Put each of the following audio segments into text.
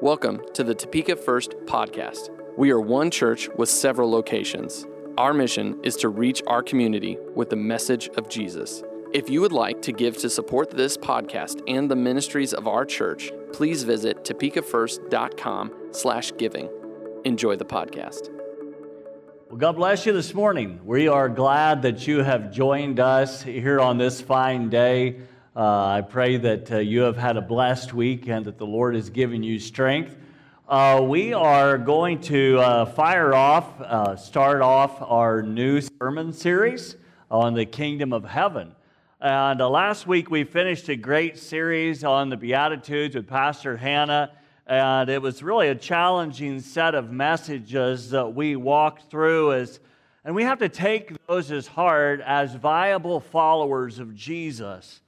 Welcome to the Topeka First podcast. We are one church with several locations. Our mission is to reach our community with the message of Jesus. If you would like to give to support this podcast and the ministries of our church, please visit topekafirst.com slash giving. Enjoy the podcast. Well, God bless you this morning. We are glad that you have joined us here on this fine day. Uh, I pray that uh, you have had a blessed week and that the Lord has given you strength. Uh, we are going to uh, fire off, uh, start off our new sermon series on the kingdom of heaven. And uh, last week we finished a great series on the Beatitudes with Pastor Hannah. And it was really a challenging set of messages that we walked through as and we have to take those as hard as viable followers of Jesus.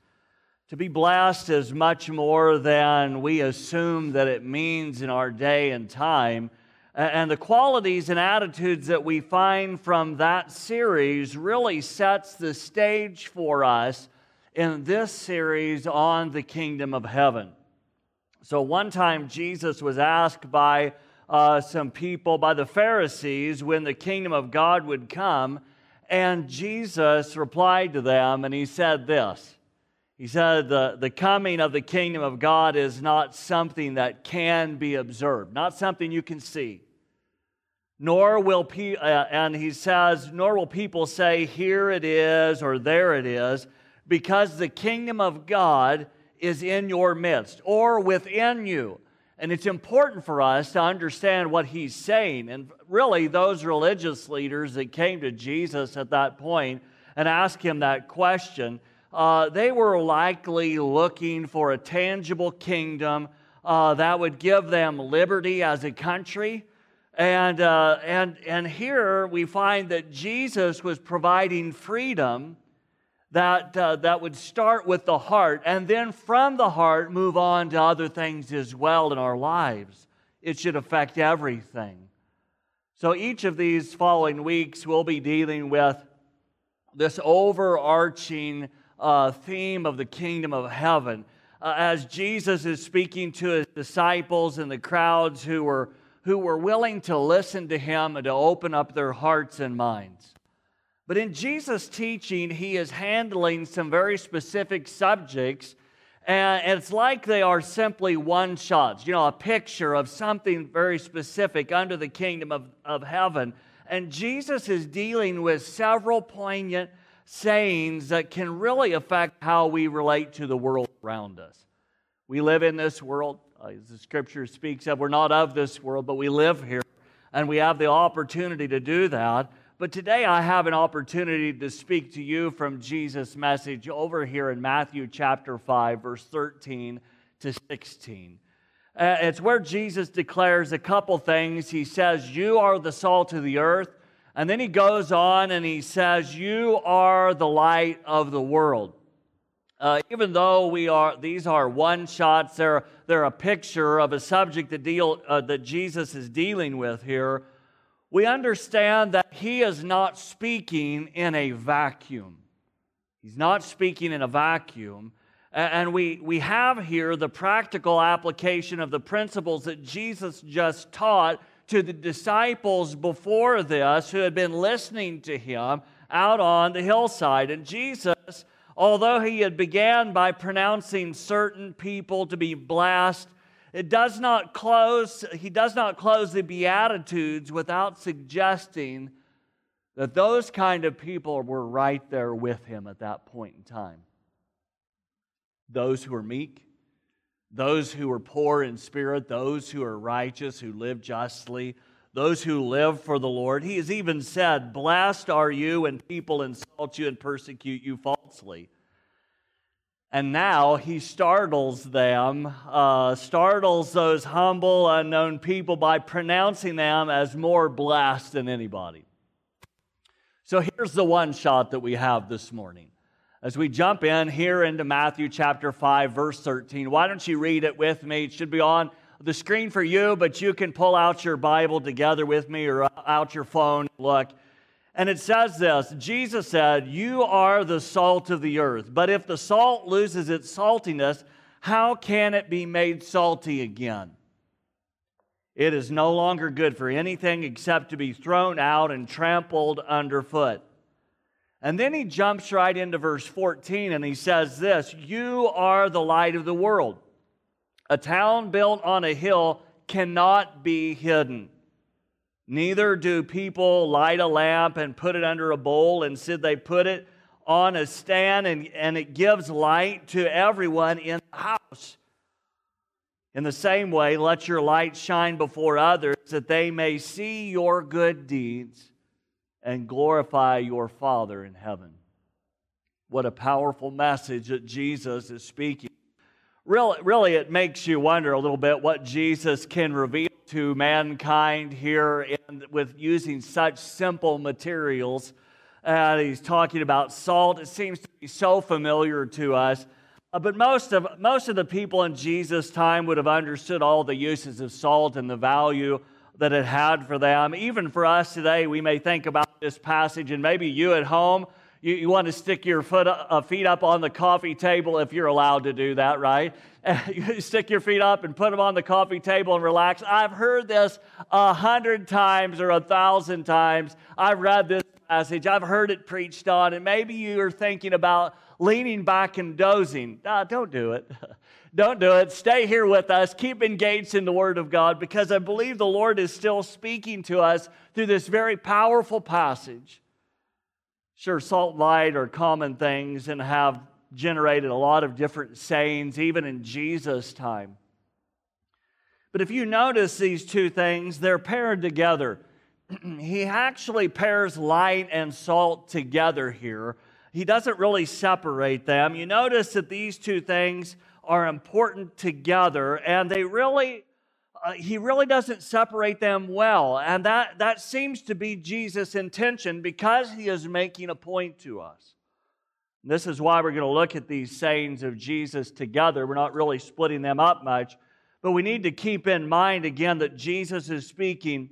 To be blessed is much more than we assume that it means in our day and time. And the qualities and attitudes that we find from that series really sets the stage for us in this series on the kingdom of heaven. So, one time Jesus was asked by uh, some people, by the Pharisees, when the kingdom of God would come. And Jesus replied to them and he said this he said, the, the coming of the kingdom of God is not something that can be observed, not something you can see. Nor will, pe- uh, and he says, nor will people say, here it is or there it is, because the kingdom of God is in your midst or within you. And it's important for us to understand what he's saying. And really, those religious leaders that came to Jesus at that point and asked him that question, uh, they were likely looking for a tangible kingdom uh, that would give them liberty as a country. And, uh, and, and here we find that Jesus was providing freedom that, uh, that would start with the heart and then from the heart move on to other things as well in our lives. It should affect everything. So each of these following weeks, we'll be dealing with this overarching uh, theme of the kingdom of heaven. Uh, as Jesus is speaking to his disciples and the crowds who were, who were willing to listen to him and to open up their hearts and minds. But in Jesus' teaching, he is handling some very specific subjects, and it's like they are simply one shots, you know, a picture of something very specific under the kingdom of, of heaven. And Jesus is dealing with several poignant sayings that can really affect how we relate to the world around us. We live in this world, uh, as the scripture speaks of, we're not of this world, but we live here, and we have the opportunity to do that. But today I have an opportunity to speak to you from Jesus' message over here in Matthew chapter 5, verse 13 to 16. Uh, it's where Jesus declares a couple things. He says, You are the salt of the earth. And then he goes on and he says, You are the light of the world. Uh, even though we are, these are one shots, they're, they're a picture of a subject that, deal, uh, that Jesus is dealing with here. We understand that he is not speaking in a vacuum. He's not speaking in a vacuum. And we, we have here the practical application of the principles that Jesus just taught to the disciples before this who had been listening to him out on the hillside. And Jesus, although he had began by pronouncing certain people to be blessed, it does not close, he does not close the Beatitudes without suggesting that those kind of people were right there with him at that point in time. Those who are meek, those who are poor in spirit, those who are righteous, who live justly, those who live for the Lord. He has even said, Blessed are you when people insult you and persecute you falsely. And now he startles them, uh, startles those humble, unknown people by pronouncing them as more blessed than anybody. So here's the one shot that we have this morning as we jump in here into Matthew chapter 5, verse 13. Why don't you read it with me? It should be on the screen for you, but you can pull out your Bible together with me or out your phone. Look. And it says this Jesus said, You are the salt of the earth. But if the salt loses its saltiness, how can it be made salty again? It is no longer good for anything except to be thrown out and trampled underfoot. And then he jumps right into verse 14 and he says this You are the light of the world. A town built on a hill cannot be hidden. Neither do people light a lamp and put it under a bowl. Instead, they put it on a stand and, and it gives light to everyone in the house. In the same way, let your light shine before others that they may see your good deeds and glorify your Father in heaven. What a powerful message that Jesus is speaking. Really, really, it makes you wonder a little bit what Jesus can reveal to mankind here in, with using such simple materials. Uh, he's talking about salt. It seems to be so familiar to us. Uh, but most of, most of the people in Jesus' time would have understood all the uses of salt and the value that it had for them. Even for us today, we may think about this passage, and maybe you at home, you, you want to stick your foot, uh, feet up on the coffee table if you're allowed to do that, right? you stick your feet up and put them on the coffee table and relax. I've heard this a hundred times or a thousand times. I've read this passage, I've heard it preached on, and maybe you're thinking about leaning back and dozing. Ah, don't do it. Don't do it. Stay here with us. Keep engaged in the Word of God because I believe the Lord is still speaking to us through this very powerful passage. Sure, salt and light are common things and have generated a lot of different sayings, even in Jesus' time. But if you notice these two things, they're paired together. he actually pairs light and salt together here. He doesn't really separate them. You notice that these two things are important together, and they really, uh, he really doesn't separate them well. And that, that seems to be Jesus' intention because he is making a point to us. This is why we're going to look at these sayings of Jesus together. We're not really splitting them up much, but we need to keep in mind again that Jesus is speaking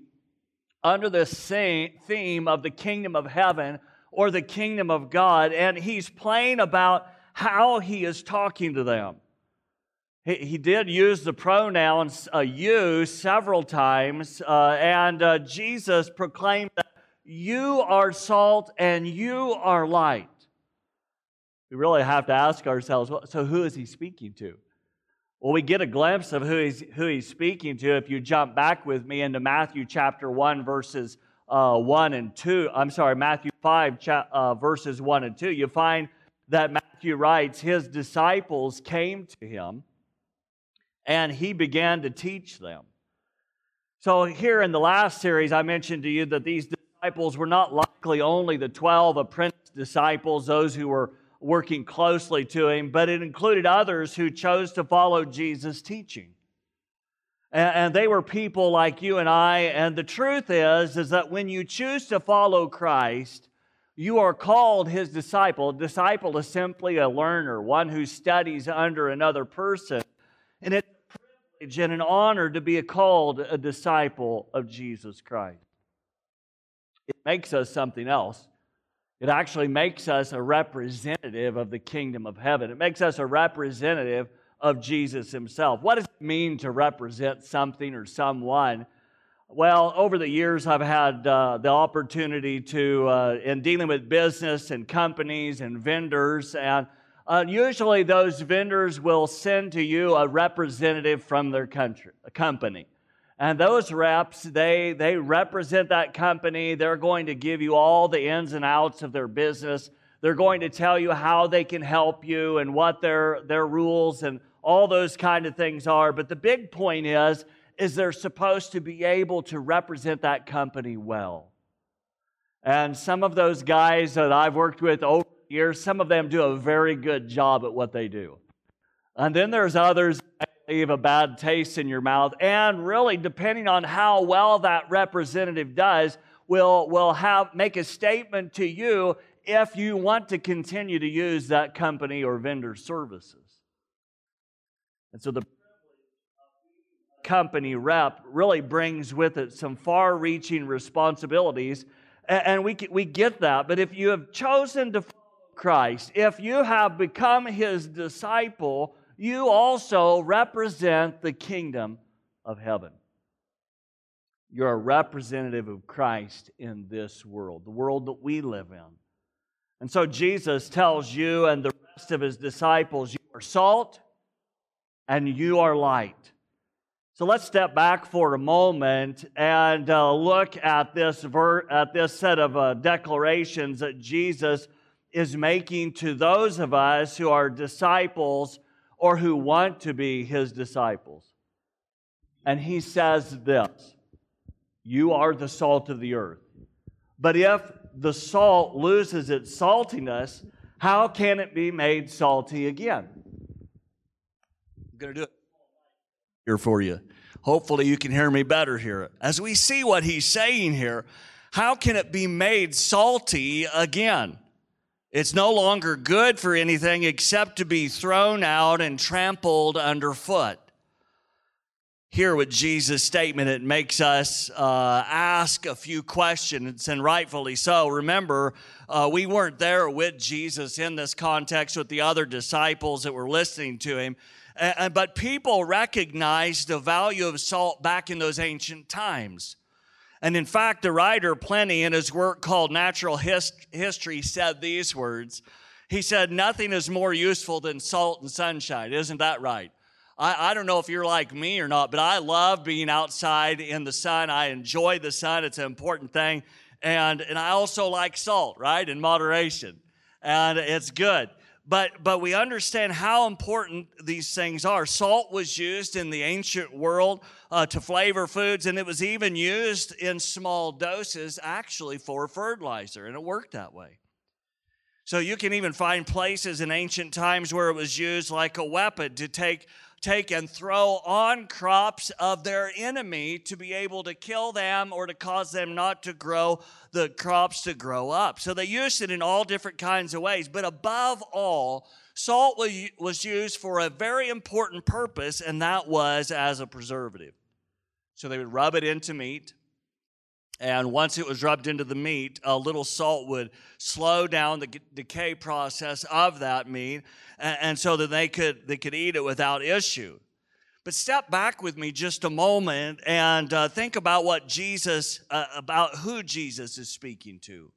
under the same theme of the kingdom of heaven or the kingdom of God, and he's playing about how he is talking to them. He, did use the pronouns uh, you several times, uh, and uh, Jesus proclaimed that you are salt and you are light. We really have to ask ourselves well, so who is he speaking to? Well, we get a glimpse of who he's, who he's speaking to if you jump back with me into Matthew chapter 1, verses uh, 1 and 2. I'm sorry, Matthew 5, cha- uh, verses 1 and 2. You find that Matthew writes, His disciples came to him and he began to teach them. So, here in the last series, I mentioned to you that these disciples were not likely only the 12 apprentice disciples, those who were working closely to him, but it included others who chose to follow Jesus' teaching. And, they were people like you and I. And the truth is, is that when you choose to follow Christ, you are called his disciple. A disciple is simply a learner, one who studies under another person. And it's privilege and an honor to be called a disciple of Jesus Christ. It makes us something else. It actually makes us a representative of the kingdom of heaven. It makes us a representative of Jesus himself. What does it mean to represent something or someone? Well, over the years, I've had uh, the opportunity to, uh, in dealing with business and companies and vendors, and uh, usually, those vendors will send to you a representative from their country, company. And those reps, they, they represent that company. They're going to give you all the ins and outs of their business. They're going to tell you how they can help you and what their, their rules and all those kind of things are. But the big point is, is they're supposed to be able to represent that company well. And some of those guys that I've worked with over years, some of them do a very good job at what they do. And then there's others that leave a bad taste in your mouth. And really, depending on how well that representative does, will, will have, make a statement to you if you want to continue to use that company or vendor services. And so the company rep really brings with it some far reaching responsibilities. And we, we get that. But if you have chosen to Christ, if you have become his disciple, you also represent the kingdom of heaven. You're a representative of Christ in this world, the world that we live in. And so Jesus tells you and the rest of his disciples, You are salt and you are light. So let's step back for a moment and uh, look at this, ver- at this set of uh, declarations that Jesus is making to those of us who are disciples or who want to be his disciples. And he says this You are the salt of the earth. But if the salt loses its saltiness, how can it be made salty again? I'm going to do it here for you. Hopefully, you can hear me better here. As we see what he's saying here, how can it be made salty again? It's no longer good for anything except to be thrown out and trampled underfoot. Here with Jesus' statement, it makes us uh, ask a few questions, and rightfully so. Remember, uh, we weren't there with Jesus in this context with the other disciples that were listening to him. Uh, but people recognized the value of salt back in those ancient times. And in fact, the writer Pliny, in his work called Natural Hist- History, said these words. He said, Nothing is more useful than salt and sunshine. Isn't that right? I, I don't know if you're like me or not, but I love being outside in the sun. I enjoy the sun, it's an important thing. And, and I also like salt, right, in moderation. And it's good but but we understand how important these things are. Salt was used in the ancient world uh, to flavor foods and it was even used in small doses actually for fertilizer and it worked that way. So you can even find places in ancient times where it was used like a weapon to take take and throw on crops of their enemy to be able to kill them or to cause them not to grow the crops to grow up. So they used it in all different kinds of ways. But above all, salt was used for a very important purpose, and that was as a preservative. So they would rub it into meat. And once it was rubbed into the meat, a little salt would slow down the decay process of that meat, and, so that they could they could eat it without issue. But step back with me just a moment and uh, think about what Jesus, uh, about who Jesus is speaking to.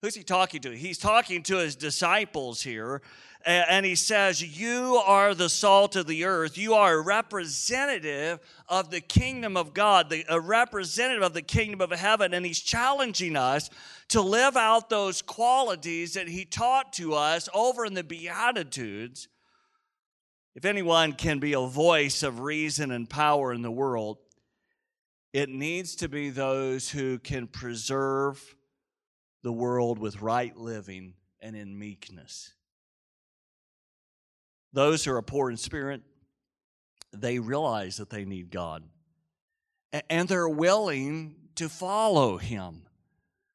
Who's he talking to? He's talking to his disciples here, and he says, You are the salt of the earth. You are a representative of the kingdom of God, a representative of the kingdom of heaven. And he's challenging us to live out those qualities that he taught to us over in the Beatitudes. If anyone can be a voice of reason and power in the world, it needs to be those who can preserve the world with right living and in meekness. Those who are poor in spirit, they realize that they need God. And they're willing to follow Him.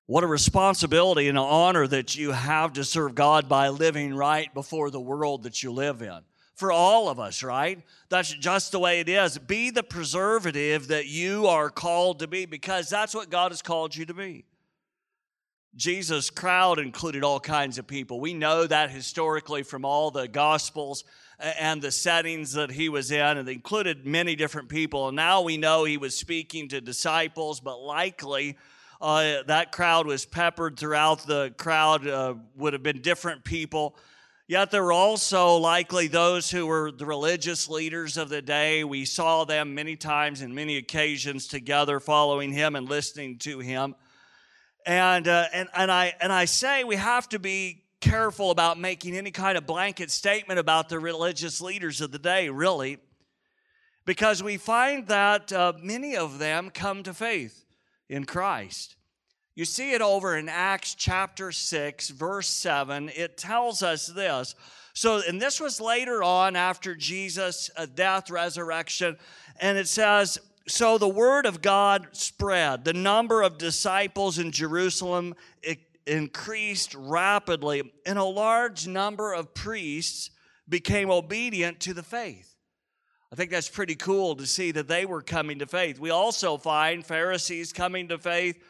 What a responsibility and an honor that you have to serve God by living right before the world that you live in. For all of us, right? That's just the way it is. Be the preservative that you are called to be because that's what God has called you to be. Jesus' crowd included all kinds of people. We know that historically from all the Gospels and the settings that he was in, and included many different people. And now we know he was speaking to disciples, but likely uh, that crowd was peppered throughout the crowd, uh, would have been different people. Yet there were also likely those who were the religious leaders of the day. We saw them many times and many occasions together following him and listening to him. And, uh, and, and, I, and I say we have to be careful about making any kind of blanket statement about the religious leaders of the day, really, because we find that uh, many of them come to faith in Christ. You see it over in Acts chapter 6, verse 7. It tells us this. So, and this was later on after Jesus' uh, death, resurrection, and it says, so the word of God spread. The number of disciples in Jerusalem increased rapidly, and a large number of priests became obedient to the faith. I think that's pretty cool to see that they were coming to faith. We also find Pharisees coming to faith.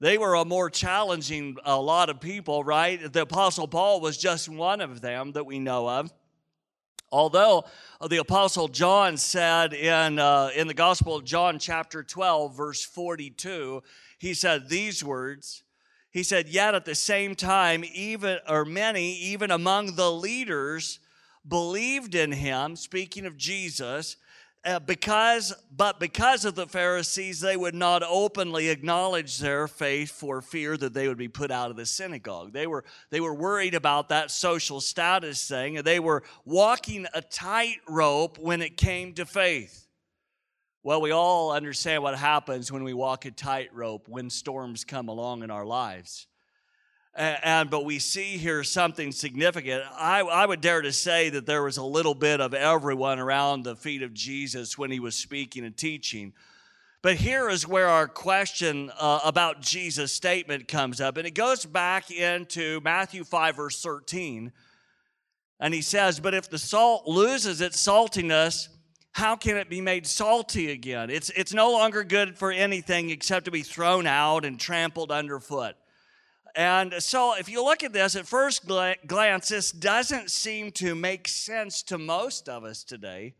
They were a more challenging a lot of people, right? The apostle Paul was just one of them that we know of. Although uh, the Apostle John said in, uh, in the Gospel of John, chapter 12, verse 42, he said these words. He said, Yet at the same time, even, or many, even among the leaders, believed in him, speaking of Jesus, uh, because but because of the pharisees they would not openly acknowledge their faith for fear that they would be put out of the synagogue. They were they were worried about that social status thing and they were walking a tightrope when it came to faith. Well we all understand what happens when we walk a tightrope when storms come along in our lives and, but we see here something significant. I, I would dare to say that there was a little bit of everyone around the feet of Jesus when he was speaking and teaching. But here is where our question uh, about Jesus' statement comes up, and it goes back into Matthew 5, verse 13. And he says, But if the salt loses its saltiness, how can it be made salty again? It's, it's no longer good for anything except to be thrown out and trampled underfoot. And so, if you look at this at first glance, this doesn't seem to make sense to most of us today.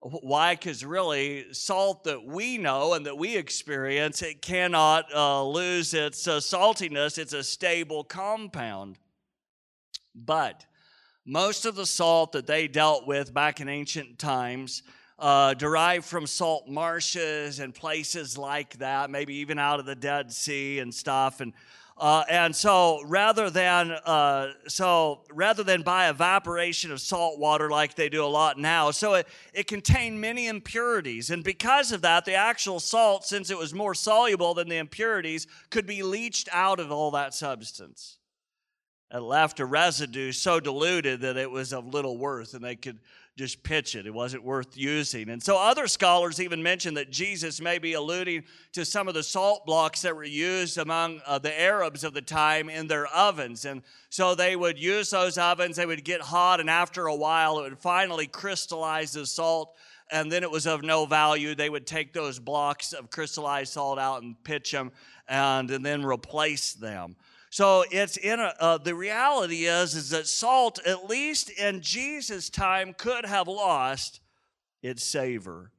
Why? Because really, salt that we know and that we experience, it cannot uh, lose its uh, saltiness. It's a stable compound. But most of the salt that they dealt with back in ancient times uh, derived from salt marshes and places like that, maybe even out of the Dead Sea and stuff. And uh, and so rather than uh, so rather than by evaporation of salt water like they do a lot now, so it, it contained many impurities. And because of that, the actual salt, since it was more soluble than the impurities, could be leached out of all that substance. It left a residue so diluted that it was of little worth, and they could just pitch it. It wasn't worth using. And so other scholars even mention that Jesus may be alluding to some of the salt blocks that were used among uh, the Arabs of the time in their ovens. And so they would use those ovens, they would get hot, and after a while, it would finally crystallize the salt. And then it was of no value. They would take those blocks of crystallized salt out and pitch them and, and then replace them. So it's in a, uh, the reality is is that salt, at least in Jesus' time, could have lost its savor,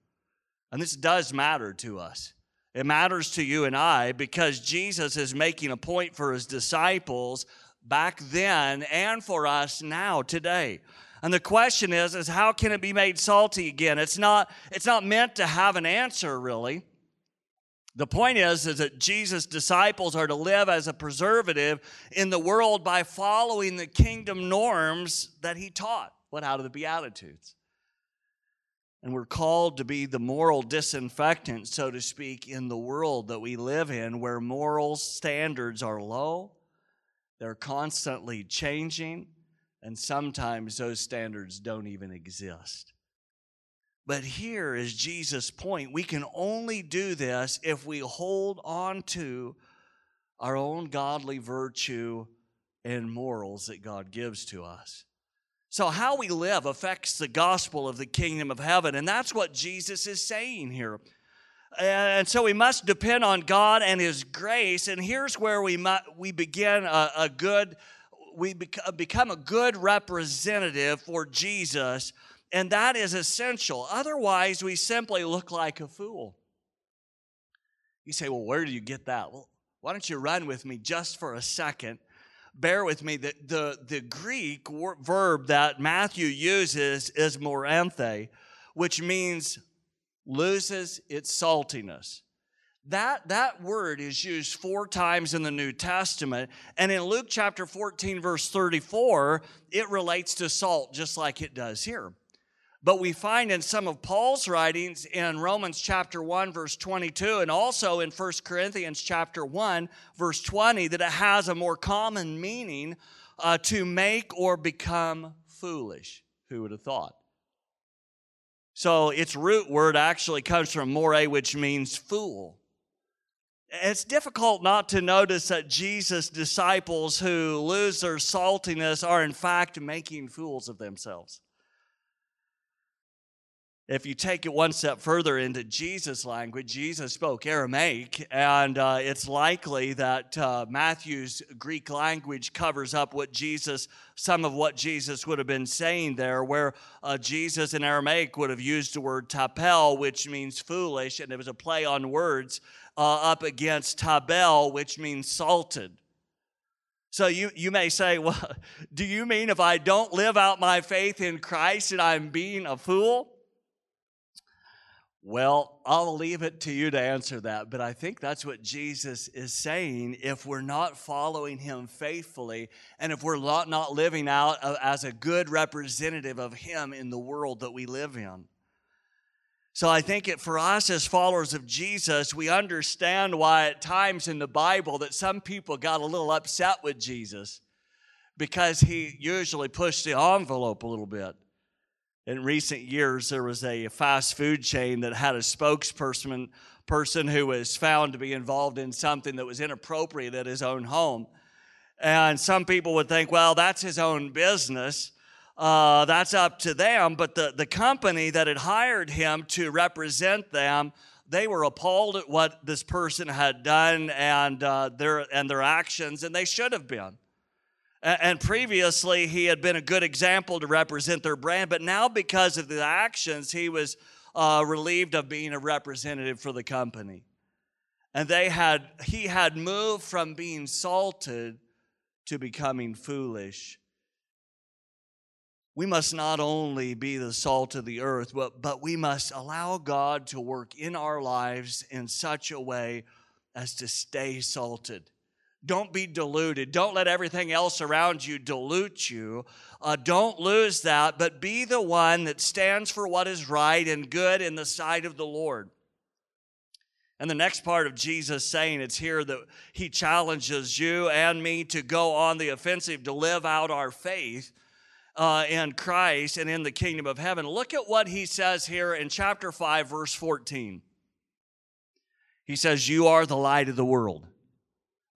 and this does matter to us. It matters to you and I because Jesus is making a point for his disciples back then and for us now today. And the question is is how can it be made salty again? It's not it's not meant to have an answer really. The point is, is that Jesus' disciples are to live as a preservative in the world by following the kingdom norms that he taught. What out of the Beatitudes? And we're called to be the moral disinfectant, so to speak, in the world that we live in, where moral standards are low, they're constantly changing, and sometimes those standards don't even exist. But here is Jesus' point. We can only do this if we hold on to our own godly virtue and morals that God gives to us. So, how we live affects the gospel of the kingdom of heaven, and that's what Jesus is saying here. And so we must depend on God and His grace. And here's where we, we begin a, a good, we become a good representative for Jesus and that is essential. Otherwise, we simply look like a fool. You say, well, where do you get that? Well, why don't you run with me just for a second? Bear with me. The, the, the Greek verb that Matthew uses is moranthē, which means loses its saltiness. That, that word is used four times in the New Testament. And in Luke chapter 14, verse 34, it relates to salt just like it does here. But we find in some of Paul's writings in Romans chapter 1 verse 22 and also in 1 Corinthians chapter 1 verse 20 that it has a more common meaning uh, to make or become foolish. Who would have thought? So its root word actually comes from more, which means fool. It's difficult not to notice that Jesus' disciples who lose their saltiness are in fact making fools of themselves. If you take it one step further into Jesus' language, Jesus spoke Aramaic, and uh, it's likely that uh, Matthew's Greek language covers up what Jesus, some of what Jesus would have been saying there, where uh, Jesus in Aramaic would have used the word tapel, which means foolish, and it was a play on words uh, up against tabel, which means salted. So you, you may say, well, do you mean if I don't live out my faith in Christ that I'm being a fool? Well, I'll leave it to you to answer that, but I think that's what Jesus is saying. If we're not following him faithfully, and if we're not, living out as a good representative of him in the world that we live in. So I think it, for us as followers of Jesus, we understand why at times in the Bible that some people got a little upset with Jesus because he usually pushed the envelope a little bit in recent years, there was a fast food chain that had a spokesperson person who was found to be involved in something that was inappropriate at his own home. And some people would think, well, that's his own business. Uh, that's up to them. But the, the company that had hired him to represent them, they were appalled at what this person had done and, uh, their, and their actions, and they should have been. And previously, he had been a good example to represent their brand, but now, because of the actions, he was uh, relieved of being a representative for the company. And they had, he had moved from being salted to becoming foolish. We must not only be the salt of the earth, but, but we must allow God to work in our lives in such a way as to stay salted. Don't be deluded. Don't let everything else around you dilute you. Uh, don't lose that, but be the one that stands for what is right and good in the sight of the Lord. And the next part of Jesus saying it's here that he challenges you and me to go on the offensive to live out our faith uh, in Christ and in the kingdom of heaven. Look at what he says here in chapter 5, verse 14. He says, You are the light of the world.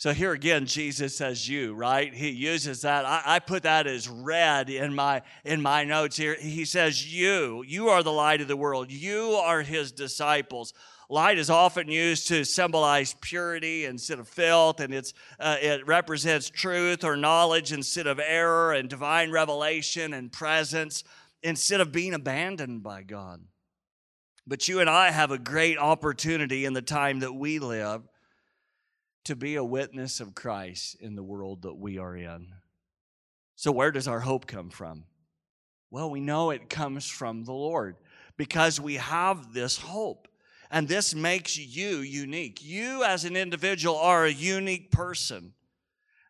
So here again, Jesus says you, right? He uses that. I, I, put that as red in my in my notes here. He says you, you are the light of the world. You are his disciples. Light is often used to symbolize purity instead of filth, and it's uh, it represents truth or knowledge instead of error, and divine revelation and presence instead of being abandoned by God. But you and I have a great opportunity in the time that we live to be a witness of Christ in the world that we are in. So, where does our hope come from? Well, we know it comes from the Lord because we have this hope. And this makes you unique. You, as an individual, are a unique person.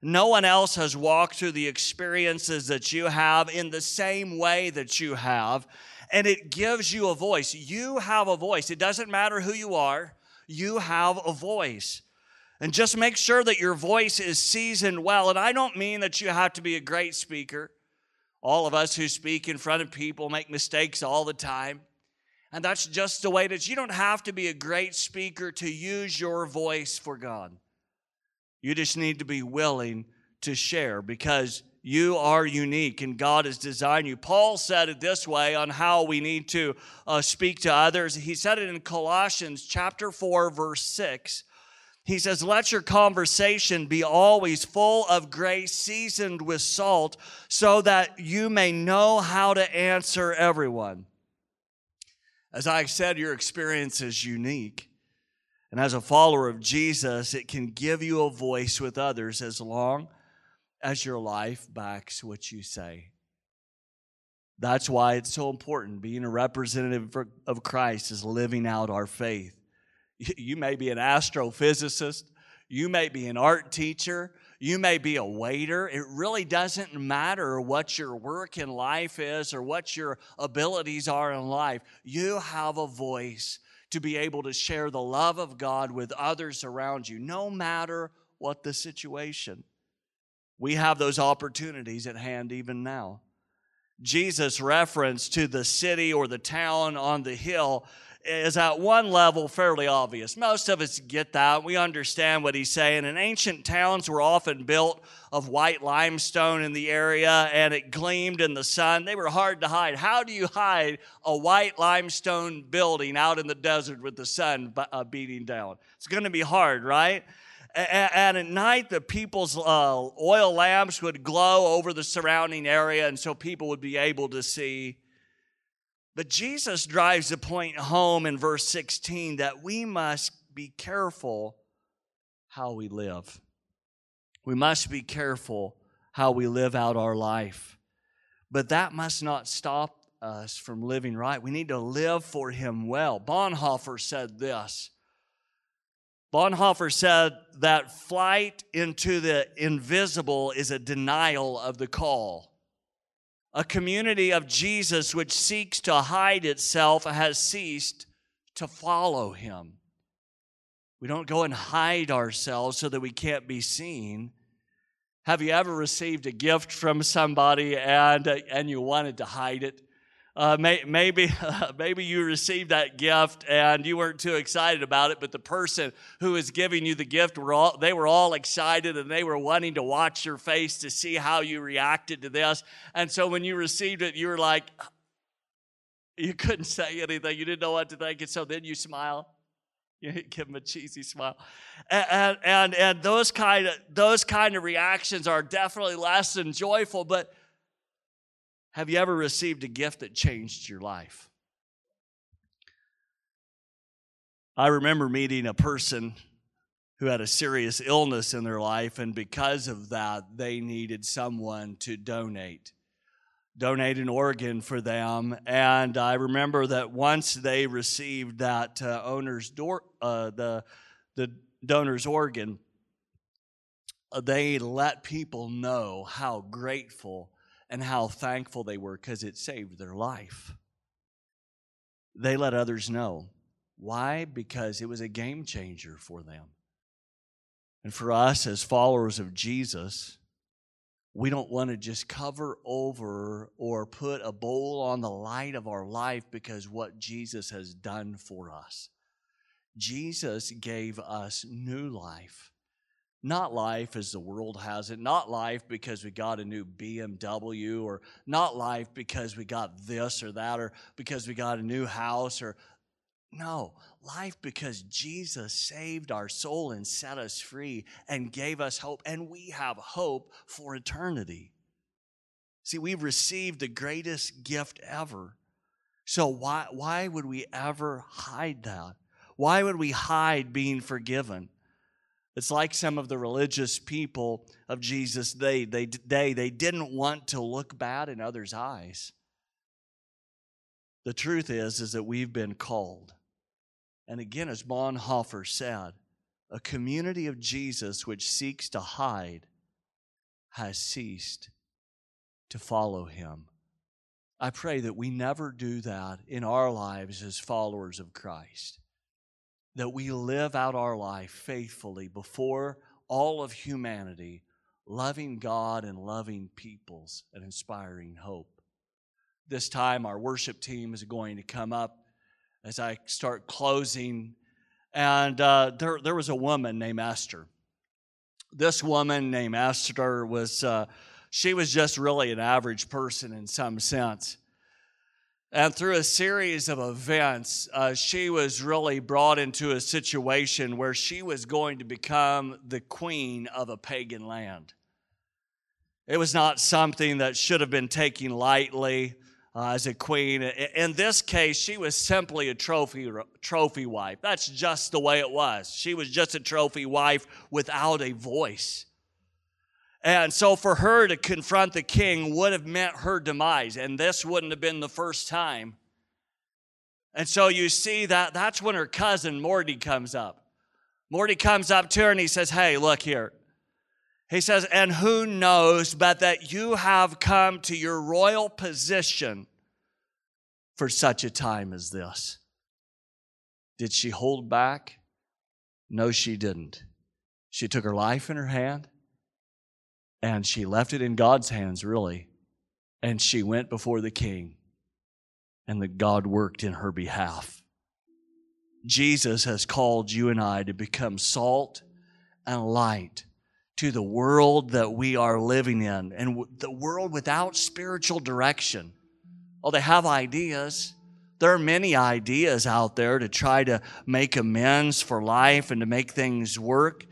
No one else has walked through the experiences that you have in the same way that you have, and it gives you a voice. You have a voice. It doesn't matter who you are, you have a voice. And just make sure that your voice is seasoned well. And I don't mean that you have to be a great speaker. All of us who speak in front of people make mistakes all the time. And that's just the way that you don't have to be a great speaker to use your voice for God. You just need to be willing to share because you are unique and God has designed you. Paul said it this way on how we need to uh, speak to others. He said it in Colossians chapter 4, verse 6. He says, Let your conversation be always full of grace, seasoned with salt, so that you may know how to answer everyone. As I said, your experience is unique. And as a follower of Jesus, it can give you a voice with others as long as your life backs what you say. That's why it's so important. Being a representative of Christ is living out our faith. You may be an astrophysicist, you may be an art teacher, you may be a waiter. It really doesn't matter what your work in life is or what your abilities are in life. You have a voice to be able to share the love of God with others around you, no matter what the situation. We have those opportunities at hand even now. Jesus' reference to the city or the town on the hill is at one level fairly obvious. Most of us get that. We understand what he's saying. And ancient towns were often built of white limestone in the area and it gleamed in the sun. They were hard to hide. How do you hide a white limestone building out in the desert with the sun uh, beating down? It's going to be hard, right? And at night, the people's uh, oil lamps would glow over the surrounding area, and so people would be able to see but Jesus drives the point home in verse 16 that we must be careful how we live. We must be careful how we live out our life. But that must not stop us from living right. We need to live for Him well. Bonhoeffer said this. Bonhoeffer said that flight into the invisible is a denial of the call. A community of Jesus which seeks to hide itself has ceased to follow him. We don't go and hide ourselves so that we can't be seen. Have you ever received a gift from somebody and, uh, and you wanted to hide it? Uh, may, maybe, uh, maybe you received that gift and you weren't too excited about it, but the person who was giving you the gift were all they were all excited and they were wanting to watch your face to see how you reacted to this. And so when you received it, you were like, you couldn't say anything. You didn't know what to think, and so then you smile. You give them a cheesy smile, and and and those kind of those kind of reactions are definitely less than joyful, but have you ever received a gift that changed your life? I remember meeting a person who had a serious illness in their life, and because of that, they needed someone to donate. Donate an organ for them. And I remember that once they received that uh, owner's door, uh, the, the donor's organ, uh, they let people know how grateful and how thankful they were because it saved their life. They let others know. Why? Because it was a game changer for them. And for us as followers of Jesus, we don't want to just cover over or put a bowl on the light of our life because what Jesus has done for us. Jesus gave us new life. Not life as the world has it. Not life because we got a new BMW, or not life because we got this or that, or because we got a new house, or no, life because Jesus saved our soul and set us free and gave us hope, and we have hope for eternity. See, we've received the greatest gift ever. So, why, why would we ever hide that? Why would we hide being forgiven? It's like some of the religious people of Jesus' day. They, they, they didn't want to look bad in others' eyes. The truth is, is that we've been called. And again, as Bonhoeffer said, a community of Jesus which seeks to hide has ceased to follow him. I pray that we never do that in our lives as followers of Christ that we live out our life faithfully before all of humanity, loving God and loving peoples and inspiring hope. This time, our worship team is going to come up as I start closing. And uh, there, there was a woman named Esther. This woman named Esther was, uh, she was just really an average person in some sense. And through a series of events, uh, she was really brought into a situation where she was going to become the queen of a pagan land. It was not something that should have been taken lightly uh, as a queen. In this case, she was simply a trophy, trophy wife. That's just the way it was. She was just a trophy wife without a voice. And so for her to confront the king would have meant her demise, and this wouldn't have been the first time. And so you see that that's when her cousin Morty comes up. Morty comes up to her and he says, Hey, look here. He says, And who knows but that you have come to your royal position for such a time as this? Did she hold back? No, she didn't. She took her life in her hand and she left it in God's hands, really. And she went before the king, and the God worked in her behalf. Jesus has called you and I to become salt and light to the world that we are living in and the world without spiritual direction. Oh, they have ideas. There are many ideas out there to try to make amends for life and to make things work,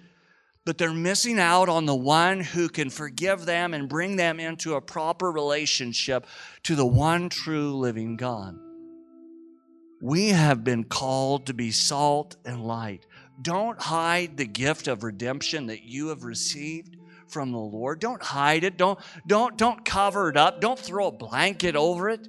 but they're missing out on the one who can forgive them and bring them into a proper relationship to the one true living God. We have been called to be salt and light. Don't hide the gift of redemption that you have received from the Lord. Don't hide it. Don't, don't, don't cover it up. Don't throw a blanket over it.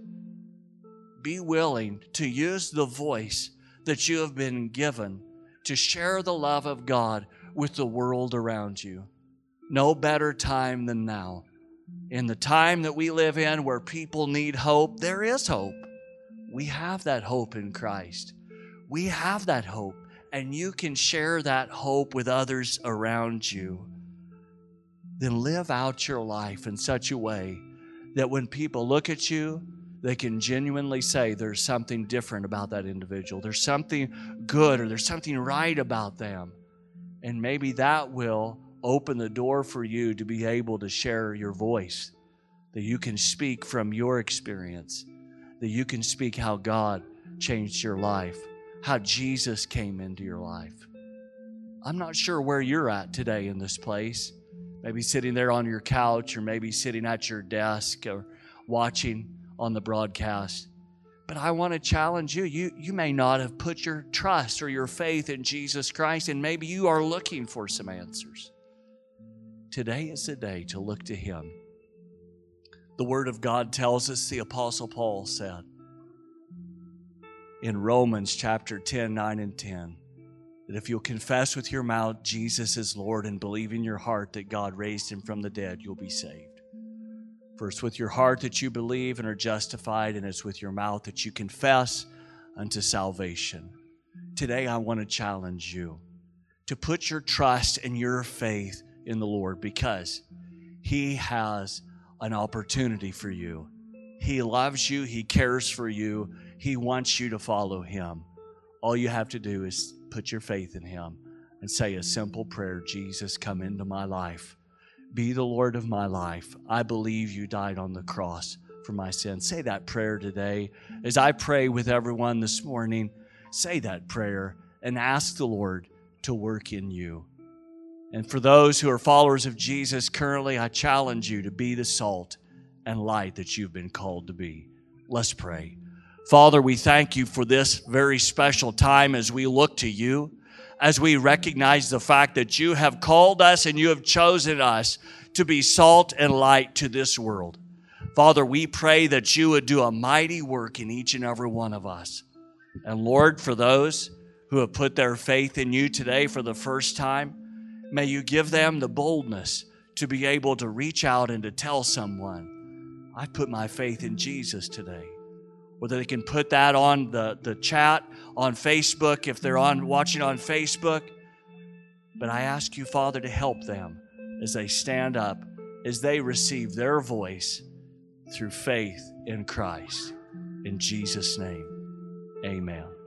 Be willing to use the voice that you have been given to share the love of God with the world around you. No better time than now. In the time that we live in where people need hope, there is hope. We have that hope in Christ. We have that hope and you can share that hope with others around you, then live out your life in such a way that when people look at you, they can genuinely say there's something different about that individual. There's something good or there's something right about them. And maybe that will open the door for you to be able to share your voice, that you can speak from your experience, that you can speak how God changed your life how Jesus came into your life. I'm not sure where you're at today in this place. Maybe sitting there on your couch, or maybe sitting at your desk, or watching on the broadcast. But I want to challenge you. You, you may not have put your trust or your faith in Jesus Christ, and maybe you are looking for some answers. Today is the day to look to Him. The Word of God tells us, the Apostle Paul said, in Romans chapter 10, 9 and 10. That if you'll confess with your mouth Jesus is Lord and believe in your heart that God raised him from the dead, you'll be saved. For it's with your heart that you believe and are justified, and it's with your mouth that you confess unto salvation. Today, I want to challenge you to put your trust and your faith in the Lord because He has an opportunity for you. He loves you, He cares for you, he wants you to follow Him. All you have to do is put your faith in Him and say a simple prayer Jesus, come into my life. Be the Lord of my life. I believe you died on the cross for my sins. Say that prayer today. As I pray with everyone this morning, say that prayer and ask the Lord to work in you. And for those who are followers of Jesus currently, I challenge you to be the salt and light that you've been called to be. Let's pray. Father, we thank you for this very special time as we look to you, as we recognize the fact that you have called us and you have chosen us to be salt and light to this world. Father, we pray that you would do a mighty work in each and every one of us. And Lord, for those who have put their faith in you today for the first time, may you give them the boldness to be able to reach out and to tell someone, I put my faith in Jesus today whether they can put that on the, the chat on Facebook if they're on watching on Facebook. But I ask you, Father, to help them as they stand up, as they receive their voice through faith in Christ. In Jesus' name, amen.